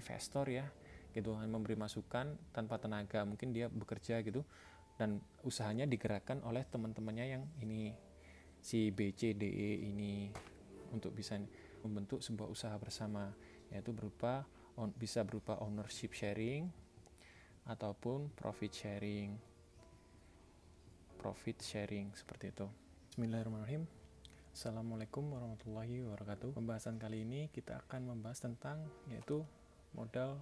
investor ya gitu. Memberi masukan tanpa tenaga mungkin dia bekerja gitu. Dan usahanya digerakkan oleh teman-temannya yang ini si B C D E ini untuk bisa membentuk sebuah usaha bersama yaitu berupa on, bisa berupa ownership sharing ataupun profit sharing. Profit sharing seperti itu. Bismillahirrahmanirrahim. Assalamualaikum warahmatullahi wabarakatuh. Pembahasan kali ini kita akan membahas tentang yaitu modal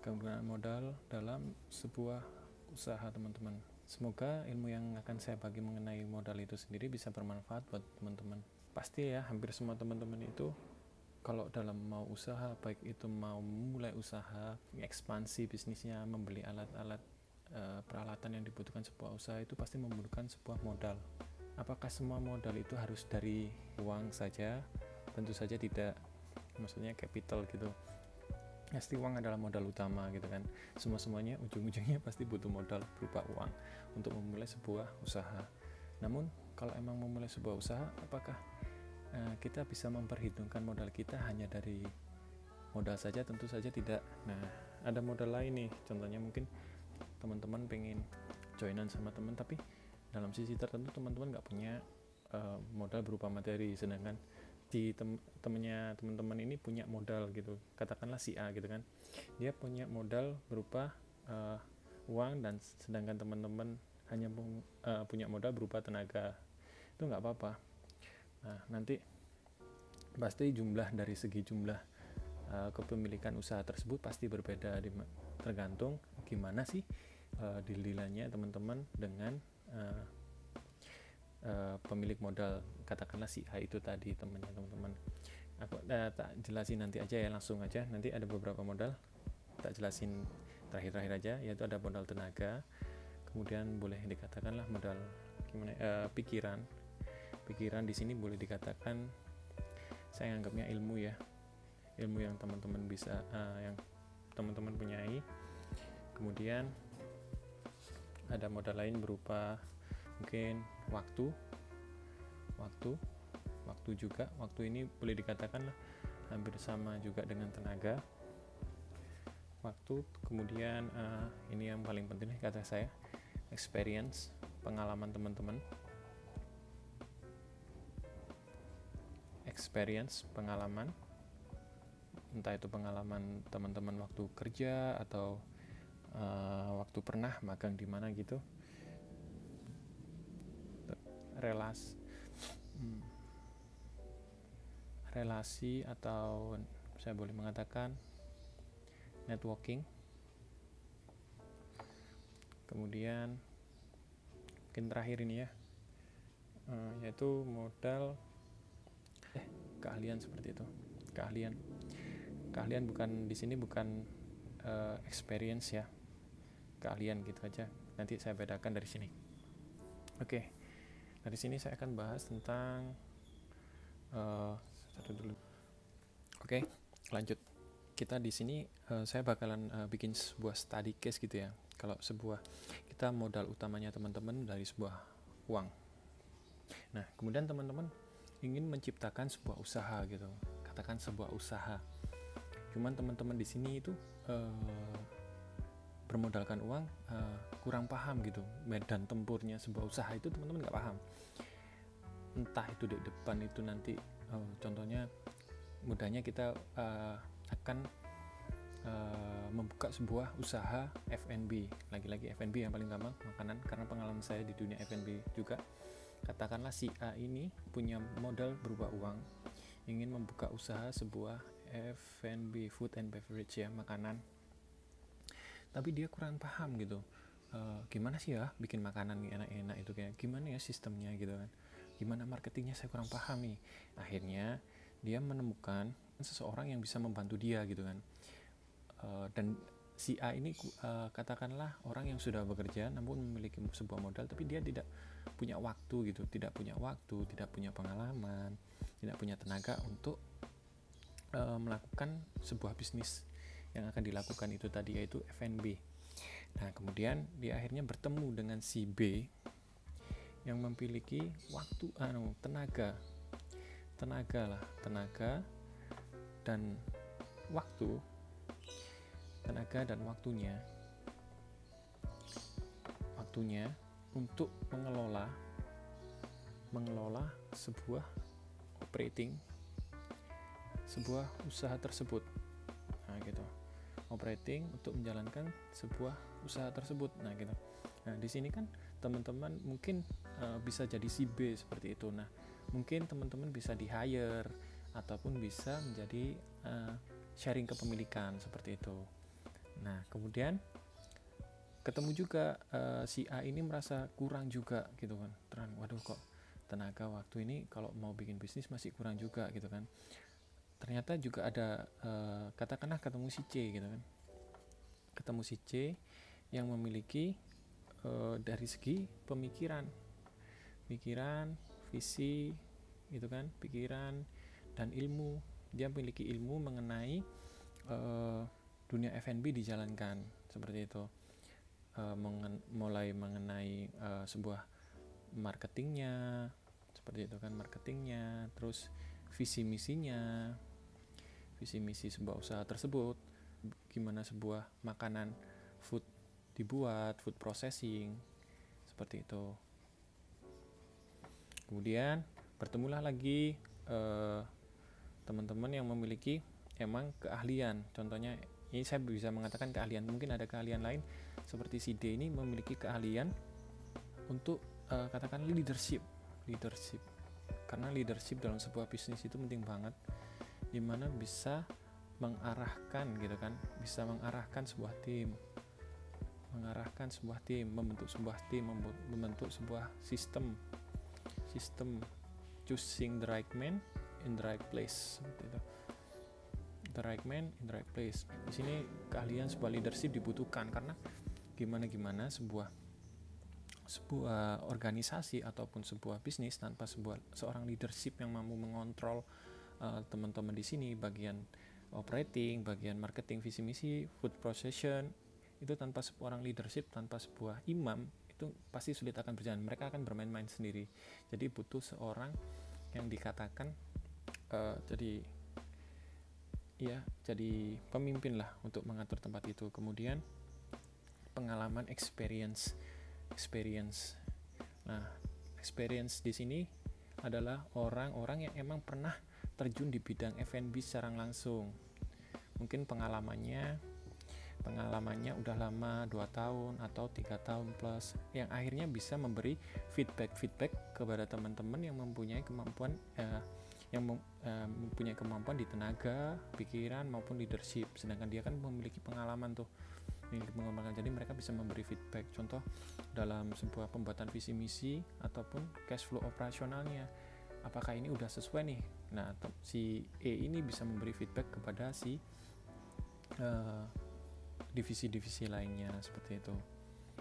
kegunaan modal dalam sebuah usaha teman-teman. Semoga ilmu yang akan saya bagi mengenai modal itu sendiri bisa bermanfaat buat teman-teman. Pasti ya hampir semua teman-teman itu kalau dalam mau usaha baik itu mau mulai usaha ekspansi bisnisnya membeli alat-alat e, peralatan yang dibutuhkan sebuah usaha itu pasti membutuhkan sebuah modal. Apakah semua modal itu harus dari uang saja? Tentu saja tidak. Maksudnya capital gitu pasti uang adalah modal utama gitu kan. Semua semuanya ujung-ujungnya pasti butuh modal berupa uang untuk memulai sebuah usaha. Namun kalau emang memulai sebuah usaha apakah uh, kita bisa memperhitungkan modal kita hanya dari modal saja? Tentu saja tidak. Nah ada modal lain nih. Contohnya mungkin teman-teman pengen joinan sama teman tapi dalam sisi tertentu teman-teman nggak punya uh, modal berupa materi. Sedangkan di tem temennya teman-teman ini punya modal gitu. Katakanlah si A gitu kan. Dia punya modal berupa uh, uang dan sedangkan teman-teman hanya uh, punya modal berupa tenaga. Itu nggak apa-apa. Nah nanti pasti jumlah dari segi jumlah uh, kepemilikan usaha tersebut pasti berbeda tergantung gimana sih uh, dililannya teman-teman dengan uh, uh, pemilik modal katakanlah si A itu tadi temannya teman-teman. Aku uh, tak jelasin nanti aja ya langsung aja. Nanti ada beberapa modal tak jelasin terakhir-terakhir aja yaitu ada modal tenaga kemudian boleh dikatakanlah modal gimana uh, pikiran. Pikiran di sini boleh dikatakan saya anggapnya ilmu ya. Ilmu yang teman-teman bisa uh, yang teman-teman punyai. Kemudian ada modal lain berupa mungkin waktu waktu waktu juga. Waktu ini boleh dikatakan lah hampir sama juga dengan tenaga. Waktu kemudian uh, ini yang paling penting kata saya experience pengalaman teman-teman. Experience pengalaman. Entah itu pengalaman teman-teman waktu kerja atau uh, waktu pernah magang di mana gitu relas hmm, relasi atau saya boleh mengatakan networking. Kemudian mungkin terakhir ini ya uh, yaitu modal eh keahlian seperti itu keahlian. Keahlian bukan di sini bukan uh, experience ya keahlian gitu aja. Nanti saya bedakan dari sini. Oke. okay. Dari sini saya akan bahas tentang uh, dulu. Oke, okay, lanjut. Kita di sini uh, saya bakalan uh, bikin sebuah study case gitu ya. Kalau sebuah kita modal utamanya teman-teman dari sebuah uang. Nah, kemudian teman-teman ingin menciptakan sebuah usaha gitu. Katakan sebuah usaha. Cuman teman-teman di sini itu uh, bermodalkan uang uh, kurang paham gitu. Medan tempurnya sebuah usaha itu teman-teman nggak paham. Entah itu di depan itu nanti uh, contohnya mudahnya kita uh, akan uh, membuka sebuah usaha F&B lagi-lagi F&B yang paling gampang makanan. Karena pengalaman saya di dunia F&B juga katakanlah si A ini punya modal berupa uang ingin membuka usaha sebuah F&B food and beverage ya makanan tapi dia kurang paham gitu. Uh, gimana sih ya bikin makanan enak-enak itu kayak gimana ya sistemnya gitu kan? Gimana marketingnya? Saya kurang paham nih. Akhirnya dia menemukan seseorang yang bisa membantu dia gitu kan. Uh, dan si A ini uh, katakanlah orang yang sudah bekerja namun memiliki sebuah modal tapi dia tidak punya waktu gitu. Tidak punya waktu tidak punya pengalaman tidak punya tenaga untuk uh, melakukan sebuah bisnis yang akan dilakukan itu tadi yaitu FNB. Nah, kemudian dia akhirnya bertemu dengan si B yang memiliki waktu anu tenaga. Tenaga lah, tenaga dan waktu tenaga dan waktunya waktunya untuk mengelola mengelola sebuah operating sebuah usaha tersebut nah gitu operating untuk menjalankan sebuah usaha tersebut. Nah gitu. Nah di sini kan teman-teman mungkin uh, bisa jadi si B seperti itu. Nah mungkin teman-teman bisa di hire ataupun bisa menjadi uh, sharing kepemilikan seperti itu. Nah kemudian ketemu juga uh, si A ini merasa kurang juga gitu kan. Terang waduh kok tenaga waktu ini kalau mau bikin bisnis masih kurang juga gitu kan ternyata juga ada uh, katakanlah ketemu si C gitu kan. Ketemu si C yang memiliki uh, dari segi pemikiran. Pikiran visi gitu kan pikiran dan ilmu. Dia memiliki ilmu mengenai uh, dunia F&B dijalankan seperti itu. Uh, mengen mulai mengenai uh, sebuah marketingnya seperti itu kan marketingnya terus visi misinya visi misi sebuah usaha tersebut gimana sebuah makanan food dibuat food processing seperti itu. Kemudian bertemulah lagi teman teman-teman yang memiliki emang keahlian. Contohnya ini saya bisa mengatakan keahlian mungkin ada keahlian lain seperti si D ini memiliki keahlian untuk uh, katakan leadership. Leadership. Karena leadership dalam sebuah bisnis itu penting banget di mana bisa mengarahkan gitu kan. Bisa mengarahkan sebuah tim. Mengarahkan sebuah tim membentuk sebuah tim membentuk sebuah sistem. Sistem choosing the right man in the right place seperti the right man in the right place. Di sini keahlian sebuah leadership dibutuhkan karena gimana gimana sebuah sebuah organisasi ataupun sebuah bisnis tanpa sebuah seorang leadership yang mampu mengontrol uh, teman-teman di sini bagian operating, bagian marketing visi misi, food procession itu tanpa seorang leadership, tanpa sebuah imam itu pasti sulit akan berjalan. Mereka akan bermain-main sendiri. Jadi butuh seorang yang dikatakan uh, jadi ya jadi pemimpin lah untuk mengatur tempat itu. Kemudian pengalaman experience experience nah experience di sini adalah orang-orang yang emang pernah terjun di bidang F&B secara langsung. Mungkin pengalamannya pengalamannya udah lama 2 tahun atau tiga tahun plus yang akhirnya bisa memberi feedback feedback kepada teman-teman yang mempunyai kemampuan eh, yang mem, eh, mempunyai kemampuan di tenaga pikiran maupun leadership. Sedangkan dia kan memiliki pengalaman tuh yang mengembangkan jadi mereka bisa memberi feedback. Contoh dalam sebuah pembuatan visi misi ataupun cash flow operasionalnya apakah ini udah sesuai nih? Nah si E ini bisa memberi feedback kepada si uh, divisi-divisi lainnya seperti itu.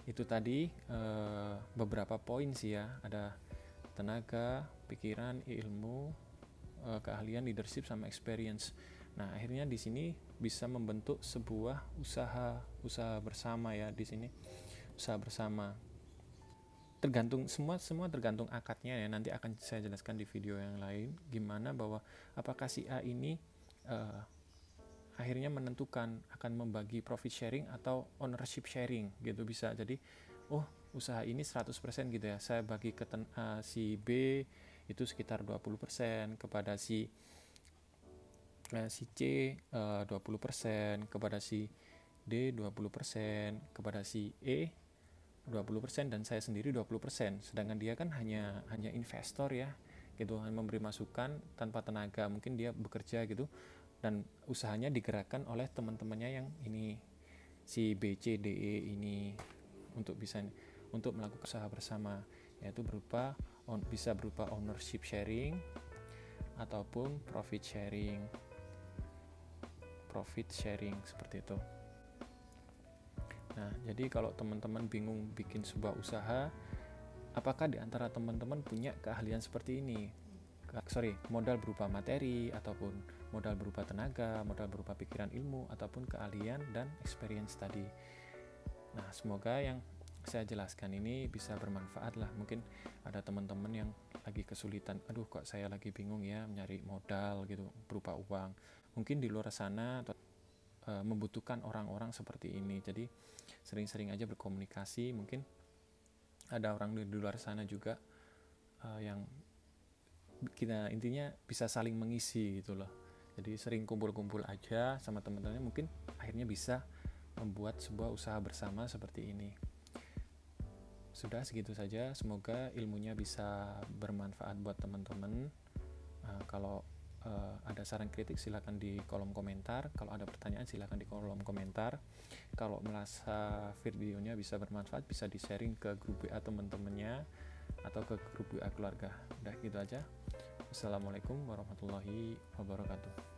Itu tadi uh, beberapa poin sih ya. Ada tenaga pikiran ilmu uh, keahlian leadership sama experience. Nah akhirnya di sini bisa membentuk sebuah usaha usaha bersama ya di sini. Usaha bersama tergantung semua semua tergantung akadnya ya. Nanti akan saya jelaskan di video yang lain gimana bahwa apakah si A ini uh, akhirnya menentukan akan membagi profit sharing atau ownership sharing gitu. Bisa jadi oh usaha ini 100% gitu ya. Saya bagi ke ten, uh, si B itu sekitar 20% kepada si eh, si C uh, 20%, kepada si D 20%, kepada si E 20% dan saya sendiri 20%. Sedangkan dia kan hanya hanya investor ya, gitu, hanya memberi masukan tanpa tenaga. Mungkin dia bekerja gitu dan usahanya digerakkan oleh teman-temannya yang ini si B, C, D, E ini untuk bisa untuk melakukan usaha bersama yaitu berupa on, bisa berupa ownership sharing ataupun profit sharing profit sharing seperti itu. Nah, jadi kalau teman-teman bingung bikin sebuah usaha, apakah di antara teman-teman punya keahlian seperti ini? Sorry, modal berupa materi ataupun modal berupa tenaga, modal berupa pikiran ilmu ataupun keahlian dan experience tadi. Nah, semoga yang saya jelaskan ini bisa bermanfaat lah. Mungkin ada teman-teman yang lagi kesulitan, aduh kok saya lagi bingung ya nyari modal gitu berupa uang mungkin di luar sana uh, membutuhkan orang-orang seperti ini. Jadi sering-sering aja berkomunikasi. Mungkin ada orang di luar sana juga uh, yang kita intinya bisa saling mengisi gitu loh. Jadi sering kumpul-kumpul aja sama teman-temannya mungkin akhirnya bisa membuat sebuah usaha bersama seperti ini. Sudah segitu saja. Semoga ilmunya bisa bermanfaat buat teman-teman. Uh, kalau uh, ada saran kritik silahkan di kolom komentar. Kalau ada pertanyaan silahkan di kolom komentar. Kalau merasa videonya bisa bermanfaat bisa di sharing ke grup WA teman-temannya atau ke grup WA keluarga. Udah gitu aja. Assalamualaikum warahmatullahi wabarakatuh